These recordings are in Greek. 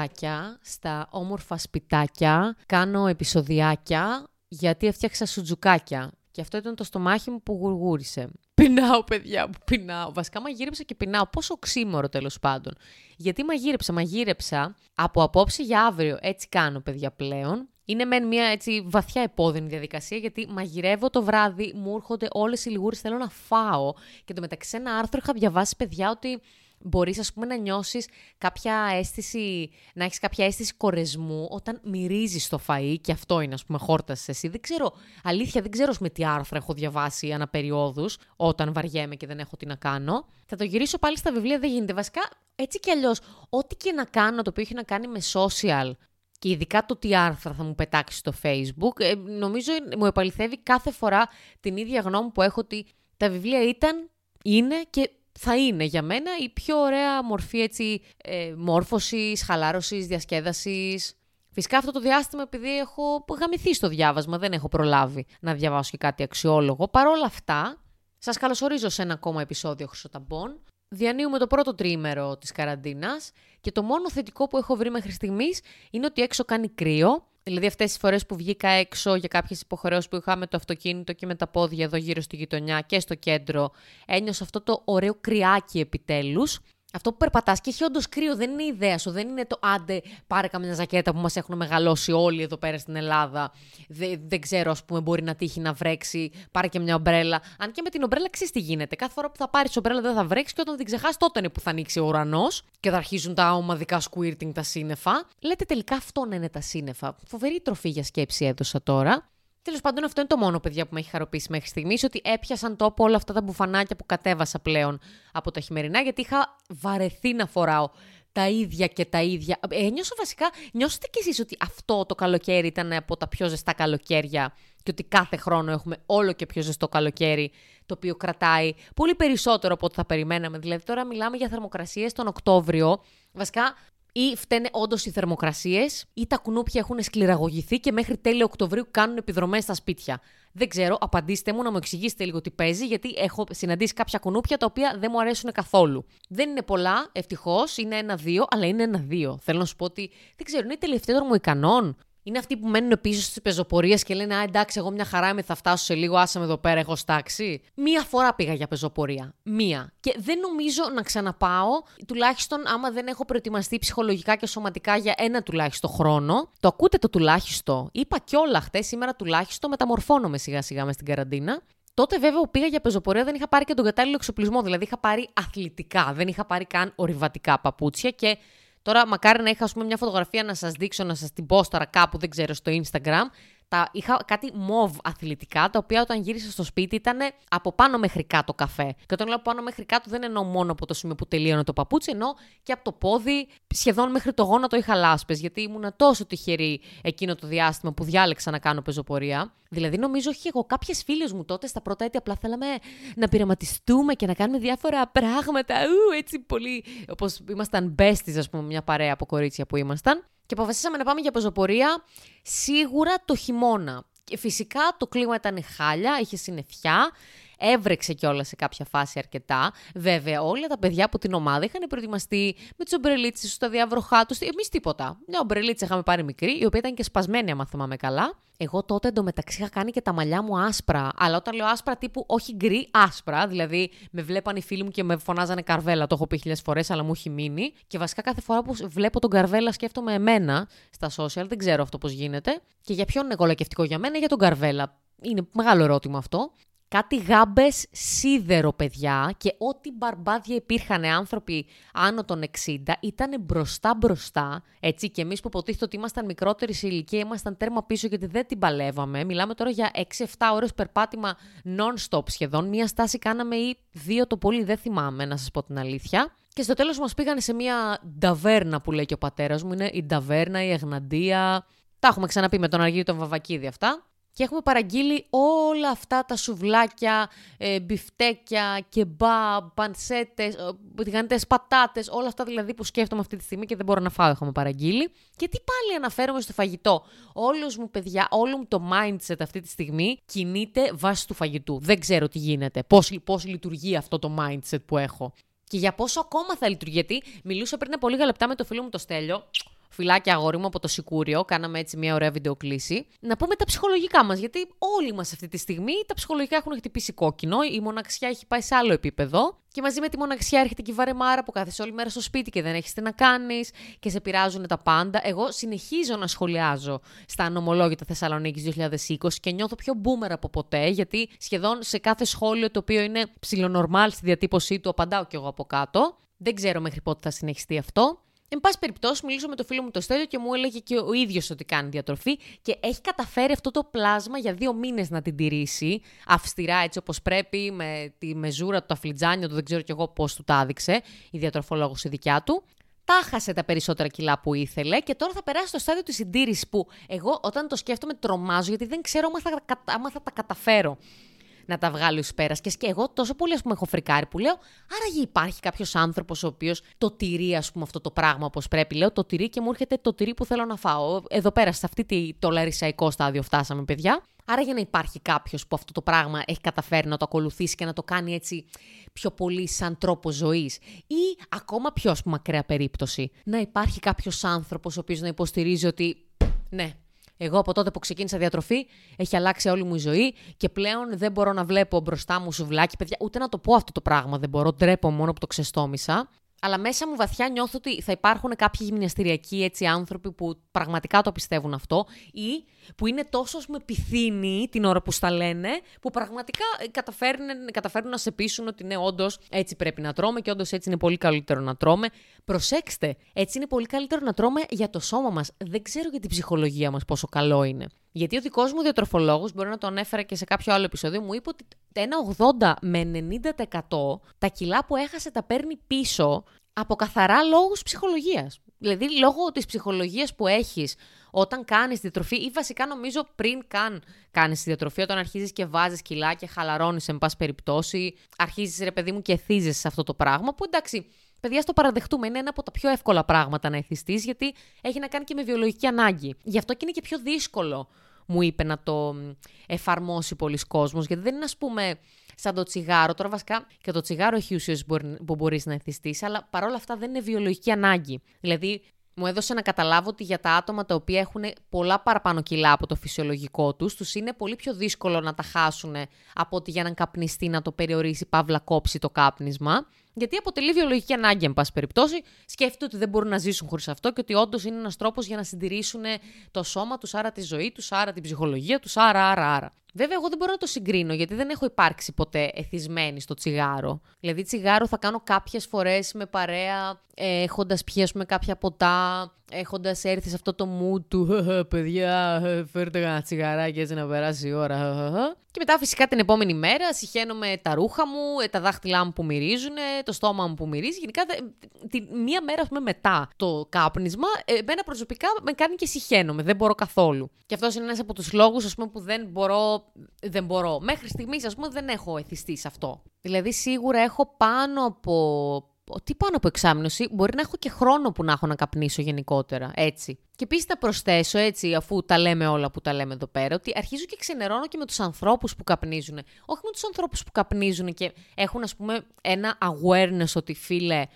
παιδάκια στα όμορφα σπιτάκια, κάνω επεισοδιάκια γιατί έφτιαξα σουτζουκάκια. Και αυτό ήταν το στομάχι μου που γουργούρισε. Πεινάω, παιδιά μου, πεινάω. Βασικά μαγείρεψα και πεινάω. Πόσο οξύμορο τέλος πάντων. Γιατί μαγείρεψα, μαγείρεψα από απόψε για αύριο. Έτσι κάνω, παιδιά, πλέον. Είναι μεν μια έτσι βαθιά επώδυνη διαδικασία, γιατί μαγειρεύω το βράδυ, μου έρχονται όλες οι λιγούρες, θέλω να φάω. Και το μεταξύ ένα άρθρο είχα διαβάσει, παιδιά, ότι μπορείς ας πούμε να νιώσεις κάποια αίσθηση, να έχεις κάποια αίσθηση κορεσμού όταν μυρίζεις το φαΐ και αυτό είναι ας πούμε χόρτασες εσύ. Δεν ξέρω, αλήθεια δεν ξέρω με τι άρθρα έχω διαβάσει αναπεριόδους όταν βαριέμαι και δεν έχω τι να κάνω. Θα το γυρίσω πάλι στα βιβλία, δεν γίνεται. Βασικά έτσι κι αλλιώς, ό,τι και να κάνω το οποίο έχει να κάνει με social και ειδικά το τι άρθρα θα μου πετάξει στο facebook, ε, νομίζω μου επαληθεύει κάθε φορά την ίδια γνώμη που έχω ότι τα βιβλία ήταν, είναι και θα είναι για μένα η πιο ωραία μορφή έτσι, ε, μόρφωσης, χαλάρωσης, διασκέδασης. Φυσικά αυτό το διάστημα επειδή έχω γαμηθεί στο διάβασμα, δεν έχω προλάβει να διαβάσω και κάτι αξιόλογο. Παρ' όλα αυτά, σας καλωσορίζω σε ένα ακόμα επεισόδιο Χρυσοταμπών. Διανύουμε το πρώτο τρίμερο της καραντίνας και το μόνο θετικό που έχω βρει μέχρι στιγμής είναι ότι έξω κάνει κρύο Δηλαδή αυτές τις φορές που βγήκα έξω για κάποιες υποχρεώσεις που είχα με το αυτοκίνητο και με τα πόδια εδώ γύρω στη γειτονιά και στο κέντρο, ένιωσα αυτό το ωραίο κρυάκι επιτέλους. Αυτό που περπατάς και έχει όντως κρύο, δεν είναι η ιδέα σου. Δεν είναι το άντε, πάρε καμιά ζακέτα που μας έχουν μεγαλώσει όλοι εδώ πέρα στην Ελλάδα. Δεν, δεν ξέρω, ας πούμε, μπορεί να τύχει να βρέξει. Πάρε και μια ομπρέλα. Αν και με την ομπρέλα ξέρεις τι γίνεται. Κάθε φορά που θα πάρεις ομπρέλα δεν θα βρέξει και όταν την ξεχάσεις τότε είναι που θα ανοίξει ο ουρανός και θα αρχίζουν τα ομαδικά squirting, τα σύννεφα. Λέτε τελικά αυτό να είναι τα σύννεφα. Φοβερή τροφή για σκέψη έδωσα τώρα. Τέλος πάντων, αυτό είναι το μόνο παιδιά που με έχει χαροποιήσει μέχρι στιγμής. Ότι έπιασαν τόπο όλα αυτά τα μπουφανάκια που κατέβασα πλέον από τα χειμερινά, γιατί είχα βαρεθεί να φοράω τα ίδια και τα ίδια. Ε, νιώσω βασικά, νιώσετε κι εσείς ότι αυτό το καλοκαίρι ήταν από τα πιο ζεστά καλοκαίρια και ότι κάθε χρόνο έχουμε όλο και πιο ζεστό καλοκαίρι, το οποίο κρατάει πολύ περισσότερο από ό,τι θα περιμέναμε. Δηλαδή τώρα μιλάμε για θερμοκρασίες τον Οκτώβριο. Βασικά ή φταίνε όντως οι θερμοκρασίες, ή τα κουνούπια έχουν σκληραγωγηθεί και μέχρι τέλειο Οκτωβρίου κάνουν επιδρομές στα σπίτια. Δεν ξέρω, απαντήστε μου να μου εξηγήσετε λίγο τι παίζει, γιατί έχω συναντήσει κάποια κουνούπια τα οποία δεν μου αρέσουν καθόλου. Δεν είναι πολλά, ευτυχώς, είναι ένα-δύο, αλλά είναι ένα-δύο. Θέλω να σου πω ότι δεν ξέρω, είναι τελευταίο μου ικανόν. Είναι αυτοί που μένουν πίσω στις πεζοπορίες και λένε Α, εντάξει, εγώ μια χαρά είμαι, θα φτάσω σε λίγο, άσε με εδώ πέρα, έχω στάξει. Μία φορά πήγα για πεζοπορία. Μία. Και δεν νομίζω να ξαναπάω, τουλάχιστον άμα δεν έχω προετοιμαστεί ψυχολογικά και σωματικά για ένα τουλάχιστον χρόνο. Το ακούτε το τουλάχιστον. Είπα κιόλα χτες, σήμερα τουλάχιστον μεταμορφώνομαι σιγά σιγά μες στην καραντίνα. Τότε βέβαια που πήγα για πεζοπορία δεν είχα πάρει και τον κατάλληλο εξοπλισμό. Δηλαδή είχα πάρει αθλητικά, δεν είχα πάρει καν ορειβατικά παπούτσια και Τώρα, μακάρι να είχα πούμε, μια φωτογραφία να σας δείξω, να σας την πω τώρα κάπου, δεν ξέρω, στο Instagram τα, είχα κάτι μοβ αθλητικά, τα οποία όταν γύρισα στο σπίτι ήταν από πάνω μέχρι κάτω καφέ. Και όταν λέω από πάνω μέχρι κάτω δεν εννοώ μόνο από το σημείο που τελείωνε το παπούτσι, εννοώ και από το πόδι, σχεδόν μέχρι το γόνατο είχα λάσπες, γιατί ήμουν τόσο τυχερή εκείνο το διάστημα που διάλεξα να κάνω πεζοπορία. Δηλαδή, νομίζω όχι εγώ, κάποιες φίλες μου τότε στα πρώτα έτη απλά θέλαμε να πειραματιστούμε και να κάνουμε διάφορα πράγματα. Ου, έτσι πολύ. Όπως ήμασταν besties, ας πούμε, μια παρέα από κορίτσια που ήμασταν και αποφασίσαμε να πάμε για πεζοπορία σίγουρα το χειμώνα. Και φυσικά το κλίμα ήταν χάλια, είχε συννεφιά, έβρεξε κιόλας σε κάποια φάση αρκετά. Βέβαια, όλα τα παιδιά από την ομάδα είχαν προετοιμαστεί με τι ομπρελίτσες στα διάβροχά τους. Εμείς τίποτα. Μια ομπρελίτσα είχαμε πάρει μικρή, η οποία ήταν και σπασμένη, άμα θυμάμαι καλά. Εγώ τότε εντωμεταξύ είχα κάνει και τα μαλλιά μου άσπρα. Αλλά όταν λέω άσπρα, τύπου όχι γκρι, άσπρα. Δηλαδή με βλέπαν οι φίλοι μου και με φωνάζανε καρβέλα. Το έχω πει χιλιάδες φορές, αλλά μου έχει μείνει. Και βασικά κάθε φορά που βλέπω τον καρβέλα σκέφτομαι εμένα στα social. Δεν ξέρω αυτό πώς γίνεται. Και για ποιον είναι κολακευτικό για μένα, για τον καρβέλα. Είναι μεγάλο ερώτημα αυτό κάτι γάμπες σίδερο, παιδιά, και ό,τι μπαρμπάδια υπήρχαν άνθρωποι άνω των 60 ήταν μπροστά μπροστά, έτσι, και εμείς που υποτίθεται ότι ήμασταν μικρότεροι σε ηλικία, ήμασταν τέρμα πίσω γιατί δεν την παλεύαμε. Μιλάμε τώρα για 6-7 ώρες περπάτημα non-stop σχεδόν. Μία στάση κάναμε ή δύο το πολύ, δεν θυμάμαι να σας πω την αλήθεια. Και στο τέλος μας πήγανε σε μια νταβέρνα που λέει και ο πατέρας μου, είναι η νταβέρνα, η Εγναντία... Τα έχουμε ξαναπεί με τον Αργύριο τον Βαβακίδη αυτά και έχουμε παραγγείλει όλα αυτά τα σουβλάκια, ε, μπιφτέκια, κεμπάμπ, πανσέτες, ε, τηγανιτές πατάτες, όλα αυτά δηλαδή που σκέφτομαι αυτή τη στιγμή και δεν μπορώ να φάω έχουμε παραγγείλει. Και τι πάλι αναφέρομαι στο φαγητό. Όλος μου παιδιά, όλο μου το mindset αυτή τη στιγμή κινείται βάσει του φαγητού. Δεν ξέρω τι γίνεται, πώς, πώς λειτουργεί αυτό το mindset που έχω. Και για πόσο ακόμα θα λειτουργεί, γιατί μιλούσα πριν από λίγα λεπτά με το φίλο μου το Στέλιο, Φυλάκια αγόρι μου από το Σικούριο. Κάναμε έτσι μια ωραία βιντεοκλήση. Να πούμε τα ψυχολογικά μας, γιατί όλοι μας αυτή τη στιγμή τα ψυχολογικά έχουν χτυπήσει κόκκινο. Η μοναξιά έχει πάει σε άλλο επίπεδο. Και μαζί με τη μοναξιά έρχεται και η βαρεμάρα που κάθεσαι όλη μέρα στο σπίτι και δεν έχεις τι να κάνεις και σε πειράζουν τα πάντα. Εγώ συνεχίζω να σχολιάζω στα ανομολόγητα Θεσσαλονίκης 2020 και νιώθω πιο boomer από ποτέ, γιατί σχεδόν σε κάθε σχόλιο το οποίο είναι ψιλονορμάλ στη διατύπωσή του, απαντάω κι εγώ από κάτω. Δεν ξέρω μέχρι πότε θα συνεχιστεί αυτό. Εν πάση περιπτώσει, μιλήσω με το φίλο μου το Στέλιο και μου έλεγε και ο ίδιος ότι κάνει διατροφή και έχει καταφέρει αυτό το πλάσμα για δύο μήνες να την τηρήσει. Αυστηρά, έτσι όπως πρέπει, με τη μεζούρα του, τα φλιτζάνια του, δεν ξέρω κι εγώ πώς του τα άδειξε η διατροφολόγος η δικιά του. Τα χάσε τα περισσότερα κιλά που ήθελε και τώρα θα περάσει στο στάδιο της συντήρησης που εγώ όταν το σκέφτομαι τρομάζω γιατί δεν ξέρω άμα θα τα καταφέρω να τα βγάλει ως πέρας. Και, και εγώ τόσο πολύ, ας πούμε, έχω φρικάρει που λέω, άραγε υπάρχει κάποιος άνθρωπος ο οποίος το τηρεί, ας πούμε, αυτό το πράγμα όπως πρέπει. Λέω το τηρεί και μου έρχεται το τυρί που θέλω να φάω. Εδώ πέρα, σε αυτή το λαρισαϊκό στάδιο φτάσαμε, παιδιά. Άρα για να υπάρχει κάποιος που αυτό το πράγμα έχει καταφέρει να το ακολουθήσει και να το κάνει έτσι πιο πολύ σαν τρόπο ζωής. Ή ακόμα πιο, ας πούμε, ακραία περίπτωση, να υπάρχει κάποιος άνθρωπος ο οποίος να υποστηρίζει ότι ναι, εγώ από τότε που ξεκίνησα διατροφή έχει αλλάξει όλη μου η ζωή και πλέον δεν μπορώ να βλέπω μπροστά μου σουβλάκι. Παιδιά, ούτε να το πω αυτό το πράγμα δεν μπορώ. Ντρέπω μόνο που το ξεστόμησα αλλά μέσα μου βαθιά νιώθω ότι θα υπάρχουν κάποιοι γυμναστηριακοί έτσι άνθρωποι που πραγματικά το πιστεύουν αυτό ή που είναι τόσο με πειθύνοι την ώρα που στα λένε, που πραγματικά ε, καταφέρνουν, καταφέρνουν να σε πείσουν ότι ναι, όντως έτσι πρέπει να τρώμε και όντως έτσι είναι πολύ καλύτερο να τρώμε. Προσέξτε, έτσι είναι πολύ καλύτερο να τρώμε για το σώμα μας. Δεν ξέρω για την ψυχολογία μας πόσο καλό είναι. Γιατί ο δικός μου διατροφολόγο, μπορεί να το ανέφερα και σε κάποιο άλλο επεισόδιο, μου είπε ότι ένα 80 με 90% τα κιλά που έχασε τα παίρνει πίσω από καθαρά λόγους ψυχολογίας. Δηλαδή, λόγω της ψυχολογίας που έχεις όταν κάνεις διατροφή, ή βασικά νομίζω πριν καν κάνεις τη διατροφή, όταν αρχίζεις και βάζεις κιλά και χαλαρώνεις, εν πάση περιπτώσει, αρχίζεις ρε παιδί μου και εθίζεσαι σε αυτό το πράγμα. Που εντάξει, παιδιά, στο παραδεχτούμε, είναι ένα από τα πιο εύκολα πράγματα να εθιστείς, γιατί έχει να κάνει και με βιολογική ανάγκη. Γι' αυτό και είναι και πιο δύσκολο μου είπε να το εφαρμόσει πολλοί κόσμος, γιατί δεν είναι ας πούμε σαν το τσιγάρο. Τώρα βασικά και το τσιγάρο έχει ουσίες που μπορείς να εθιστείς, αλλά παρόλα αυτά δεν είναι βιολογική ανάγκη. Δηλαδή μου έδωσε να καταλάβω ότι για τα άτομα τα οποία έχουν πολλά παραπάνω κιλά από το φυσιολογικό τους, τους είναι πολύ πιο δύσκολο να τα χάσουν από ότι για έναν καπνιστή να το περιορίσει, παύλα κόψει το κάπνισμα. Γιατί αποτελεί βιολογική ανάγκη, εν πάση περιπτώσει. Σκέφτεται ότι δεν μπορούν να ζήσουν χωρίς αυτό και ότι όντως είναι ένας τρόπος για να συντηρήσουν το σώμα τους, άρα τη ζωή τους, άρα την ψυχολογία τους, άρα, άρα, άρα. Βέβαια, εγώ δεν μπορώ να το συγκρίνω γιατί δεν έχω υπάρξει ποτέ εθισμένη στο τσιγάρο. Δηλαδή, τσιγάρο θα κάνω κάποιες φορές με παρέα, ε, έχοντας πιέσουμε κάποια ποτά, έχοντας έρθει σε αυτό το mood του παιδιά, φέρτε ένα τσιγαράκι έτσι να περάσει η ώρα. Και μετά φυσικά την επόμενη μέρα συχαίνομαι τα ρούχα μου, ε, τα δάχτυλά μου που μυρίζουν, το στόμα μου που μυρίζει. Γενικά τη, μία μέρα πούμε, μετά το κάπνισμα, ε, εμένα προσωπικά με κάνει και συχαίνομαι. Δεν μπορώ καθόλου. Και αυτός είναι ένας από τους λόγους που δεν μπορώ, δεν μπορώ. Μέχρι στιγμής, ας πούμε, δεν έχω εθιστεί σε αυτό. Δηλαδή, σίγουρα έχω πάνω από τι πάνω από εξάμεινο, μπορεί να έχω και χρόνο που να έχω να καπνίσω γενικότερα, έτσι. Και επίσης θα προσθέσω, έτσι, αφού τα λέμε όλα που τα λέμε εδώ πέρα, ότι αρχίζω και ξενερώνω και με τους ανθρώπους που καπνίζουν. Όχι με τους ανθρώπους που καπνίζουν και έχουν, ας πούμε, ένα awareness ότι φίλε,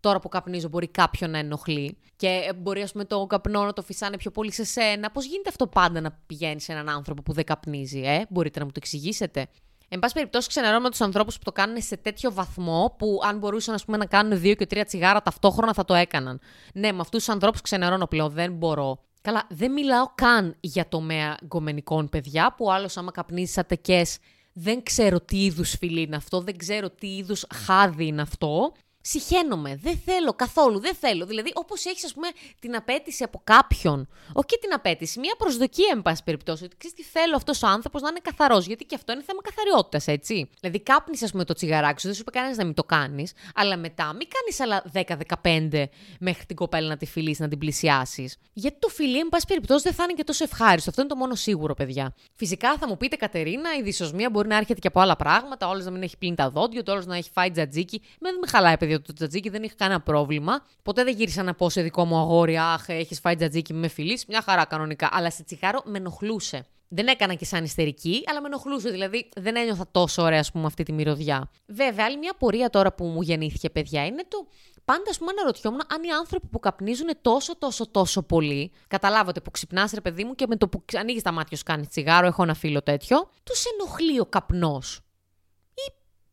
τώρα που καπνίζω μπορεί κάποιον να ενοχλεί και μπορεί ας πούμε το καπνό να το φυσάνε πιο πολύ σε σένα. Πώς γίνεται αυτό πάντα να πηγαίνει σε έναν άνθρωπο που δεν καπνίζει, ε; Μπορείτε να μου το εξηγήσετε; Εν πάση περιπτώσει, ξενερώ με τους ανθρώπους που το κάνουν σε τέτοιο βαθμό που αν μπορούσαν ας πούμε, να κάνουν δύο και τρία τσιγάρα ταυτόχρονα θα το έκαναν. Ναι, με αυτούς τους ανθρώπους ξενερώνω πλέον. Δεν μπορώ. Καλά, δεν μιλάω καν για τομέα γκομενικών παιδιά που άλλος άμα καπνίζεις ατεκές δεν ξέρω τι είδους φιλί είναι αυτό, δεν ξέρω τι είδους χάδι είναι αυτό. Συχαίνομαι. Δεν θέλω καθόλου. Δεν θέλω. Δηλαδή, όπως έχεις, ας πούμε, την απέτηση από κάποιον. Όχι την απέτηση, μια προσδοκία, εν πάση περιπτώσει. Ότι ξέρεις τι θέλω αυτός ο άνθρωπος να είναι καθαρός. Γιατί και αυτό είναι θέμα καθαριότητας, έτσι. Δηλαδή, κάπνει, ας πούμε, το τσιγαράκι σου. Δεν σου είπε κανένας να μην το κάνεις. Αλλά μετά, μην κάνεις άλλα 10-15 μέχρι την κοπέλα να τη φιλήσει, να την πλησιάσεις. Γιατί το φιλί, εν πάση περιπτώσει, δεν θα είναι και τόσο ευχάριστο. Αυτό είναι το μόνο σίγουρο, παιδιά. Φυσικά θα μου πείτε, Κατερίνα, η δυσοσμία μπορεί να έρχεται και από άλλα πράγματα. Όλε να μην έχει πλύνει τα δόντια, το όλος να έχει φάει τζατζίκι. Με δεν με χαλάει, παιδιά, το τζατζίκι δεν είχε κανένα πρόβλημα. Ποτέ δεν γύρισα να πω σε δικό μου αγόρι, Αχ, έχεις φάει τζατζίκι με φιλή. Μια χαρά κανονικά. Αλλά σε τσιγάρο με ενοχλούσε. Δεν έκανα και σαν ιστερική, αλλά με ενοχλούσε. Δηλαδή δεν ένιωθα τόσο ωραία, ας πούμε, αυτή τη μυρωδιά. Βέβαια, άλλη μια πορεία τώρα που μου γεννήθηκε, παιδιά, είναι το. Πάντα, ας πούμε, αναρωτιόμουν αν οι άνθρωποι που καπνίζουν τόσο, τόσο, τόσο πολύ. Καταλάβατε που ξυπνάς, ρε παιδί μου, και με το που ανοίγεις τα μάτια σου κάνεις τσιγάρο, έχω ένα φίλο τέτοιο. Τους ενοχλεί ο καπνός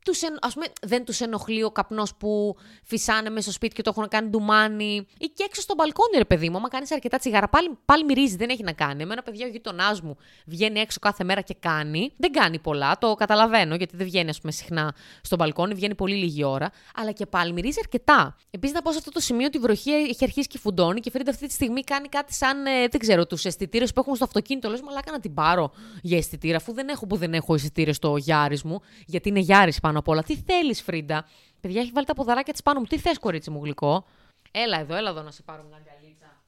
τους, ας πούμε, δεν τους ενοχλεί ο καπνός που φυσάνε μέσα στο σπίτι και το έχουν κάνει ντουμάνι. Ή και έξω στο μπαλκόνι, ρε παιδί μου. Άμα κάνεις αρκετά τσιγάρα, πάλι, πάλι μυρίζεις, δεν έχει να κάνει. Εμένα, παιδιά, ο γείτονά μου βγαίνει έξω κάθε μέρα και κάνει. Δεν κάνει πολλά, το καταλαβαίνω, γιατί δεν βγαίνει, ας πούμε, συχνά στο μπαλκόνι, βγαίνει πολύ λίγη ώρα. Αλλά και πάλι μυρίζει αρκετά. Επίσης, να πω σε αυτό το σημείο ότι η βροχή έχει αρχίσει και φουντώνει και φαίνεται αυτή τη στιγμή κάνει κάτι σαν, ε, δεν ξέρω, τους αισθητήρες που έχουν στο αυτοκίνητο. Λες, μαλάκα να την πάρω για αισθητήρα, αφού δεν έχω που δεν έχω αισθητήρες στο γιάρις μου, γιατί είναι γιάρις πάνω πάνω απ' όλα. Τι θέλεις, Φρίντα; Παιδιά, έχει βάλει τα ποδαράκια της πάνω μου. Τι θες, κορίτσι μου γλυκό; Έλα εδώ, έλα εδώ να σε πάρω μια αγκαλίτσα.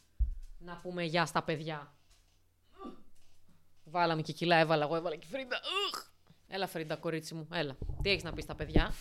Να πούμε γεια στα παιδιά. Βάλαμε και κιλά, έβαλα εγώ, έβαλα και Φρίντα. Έλα, Φρίντα, κορίτσι μου, έλα. Τι έχεις να πεις στα παιδιά;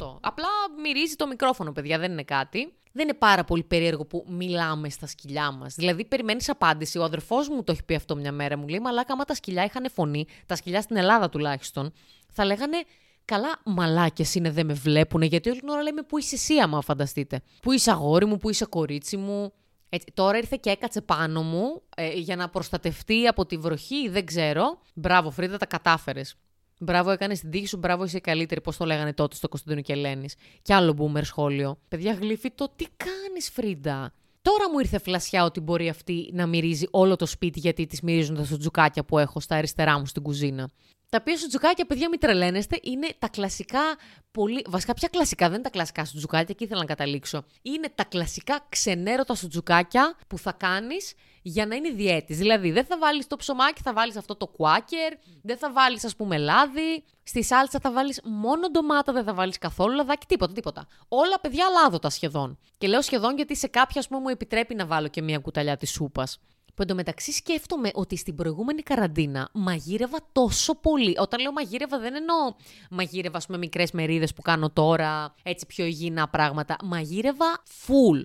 Αυτό. Απλά μυρίζει το μικρόφωνο, παιδιά, δεν είναι κάτι δεν είναι πάρα πολύ περίεργο που μιλάμε στα σκυλιά μας. Δηλαδή, περιμένεις απάντηση. Ο αδερφός μου το έχει πει αυτό μια μέρα. Μου λέει: Μαλάκα, άμα τα σκυλιά είχαν φωνή, τα σκυλιά στην Ελλάδα τουλάχιστον, θα λέγανε Καλά, μαλάκες είναι, δεν με βλέπουν, γιατί όλη την ώρα λέμε Πού είσαι εσύ, άμα φανταστείτε; Πού είσαι αγόρι μου, πού είσαι κορίτσι μου; Έτσι, τώρα ήρθε και έκατσε πάνω μου ε, για να προστατευτεί από τη βροχή, δεν ξέρω. Μπράβο, Φρίδα, τα κατάφερες. Μπράβο, έκανε την τύχη σου, μπράβο, είσαι καλύτερη. Πώς το λέγανε τότε στο Κωνσταντίνο και Ελένης. Και άλλο boomer σχόλιο. Παιδιά, γλύφει το τι κάνεις, Φρίντα. Τώρα μου ήρθε φλασιά ότι μπορεί αυτή να μυρίζει όλο το σπίτι γιατί της μυρίζουν τα σουτζουκάκια που έχω στα αριστερά μου στην κουζίνα. Τα οποία σουτζουκάκια, παιδιά, μην τρελαίνεστε, είναι τα κλασικά. Πολύ... Βασικά, πια κλασικά, δεν είναι τα κλασικά σουτζουκάκια, και ήθελα να καταλήξω. Είναι τα κλασικά ξενέρωτα σουτζουκάκια που θα κάνεις για να είναι διέτης. Δηλαδή, δεν θα βάλεις το ψωμάκι, θα βάλεις αυτό το κουάκερ, δεν θα βάλεις, ας πούμε, λάδι. Στη σάλτσα θα βάλεις μόνο ντομάτα, δεν θα βάλεις καθόλου λαδάκι, τίποτα, τίποτα. Όλα παιδιά λάδωτα σχεδόν. Και λέω σχεδόν γιατί σε κάποια, ας πούμε, μου επιτρέπει να βάλω και μία κουταλιά της σούπας. Που εντωμεταξύ σκέφτομαι ότι στην προηγούμενη καραντίνα μαγείρευα τόσο πολύ. Όταν λέω μαγείρευα, δεν εννοώ μαγείρευα, ας πούμε, μικρές μερίδες που κάνω τώρα, έτσι πιο υγιεινά πράγματα. Μαγείρευα full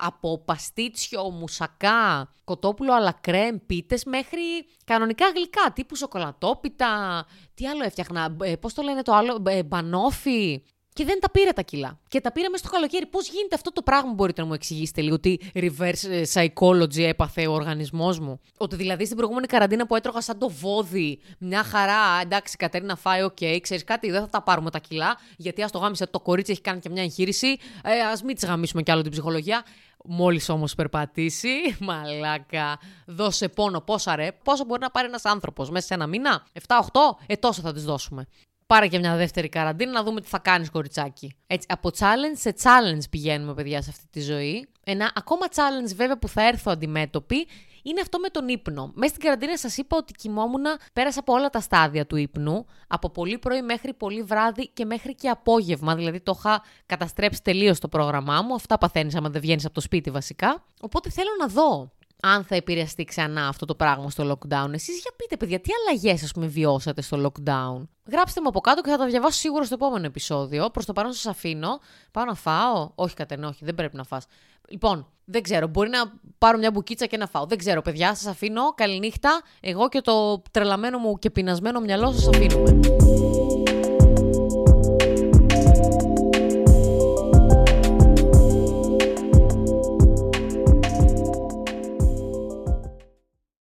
από παστίτσιο, μουσακά, κοτόπουλο αλά κρεμ, πίτες, μέχρι κανονικά γλυκά, τύπου σοκολατόπιτα, τι άλλο έφτιαχνα, ε, πώς το λένε το άλλο, ε, μπανόφι. Και δεν τα πήρα τα κιλά. Και τα πήρα μέσα στο καλοκαίρι. Πώς γίνεται αυτό το πράγμα, μπορείτε να μου εξηγήσετε λίγο, τι reverse ε, psychology έπαθε ο οργανισμός μου; Ότι δηλαδή στην προηγούμενη καραντίνα που έτρωγα σαν το βόδι, μια χαρά, εντάξει, Κατερίνα φάε, OK, okay, ξέρεις κάτι, δεν θα τα πάρουμε τα κιλά, γιατί άσ' το γάμησέ το κορίτσι, έχει κάνει και μια εγχείρηση. Ε, ας μην της γαμίσουμε κι άλλο την ψυχολογία. Μόλις όμως περπατήσει, μαλάκα, δώσε πόνο. Πόσα ρε, πόσο μπορεί να πάρει ένας άνθρωπος μέσα σε ένα μήνα, 7-8, ε τόσο θα της δώσουμε. Πάρε και μια δεύτερη καραντίνα να δούμε τι θα κάνεις, κοριτσάκι. Έτσι, από challenge σε challenge πηγαίνουμε, παιδιά, σε αυτή τη ζωή. Ένα ακόμα challenge, βέβαια, που θα έρθω αντιμέτωπη είναι αυτό με τον ύπνο. Μέσα στην καραντίνα σας είπα ότι κοιμόμουν, πέρασα από όλα τα στάδια του ύπνου. Από πολύ πρωί μέχρι πολύ βράδυ και μέχρι και απόγευμα. Δηλαδή το είχα καταστρέψει τελείως το πρόγραμμά μου. Αυτά παθαίνεις άμα δεν βγαίνεις από το σπίτι βασικά. Οπότε θέλω να δω αν θα επηρεαστεί ξανά αυτό το πράγμα στο lockdown. Εσείς για πείτε, παιδιά, τι αλλαγές ας πούμε βιώσατε στο lockdown; Γράψτε μου από κάτω και θα τα διαβάσω σίγουρα στο επόμενο επεισόδιο. Προς το παρόν σας αφήνω. Πάω να φάω; Όχι, κατενό, όχι, δεν πρέπει να φας. Λοιπόν, δεν ξέρω. Μπορεί να πάρω μια μπουκίτσα και να φάω. Δεν ξέρω, παιδιά. Σας αφήνω. Καληνύχτα. Εγώ και το τρελαμένο μου και πεινασμένο μυαλό σας αφήνουμε.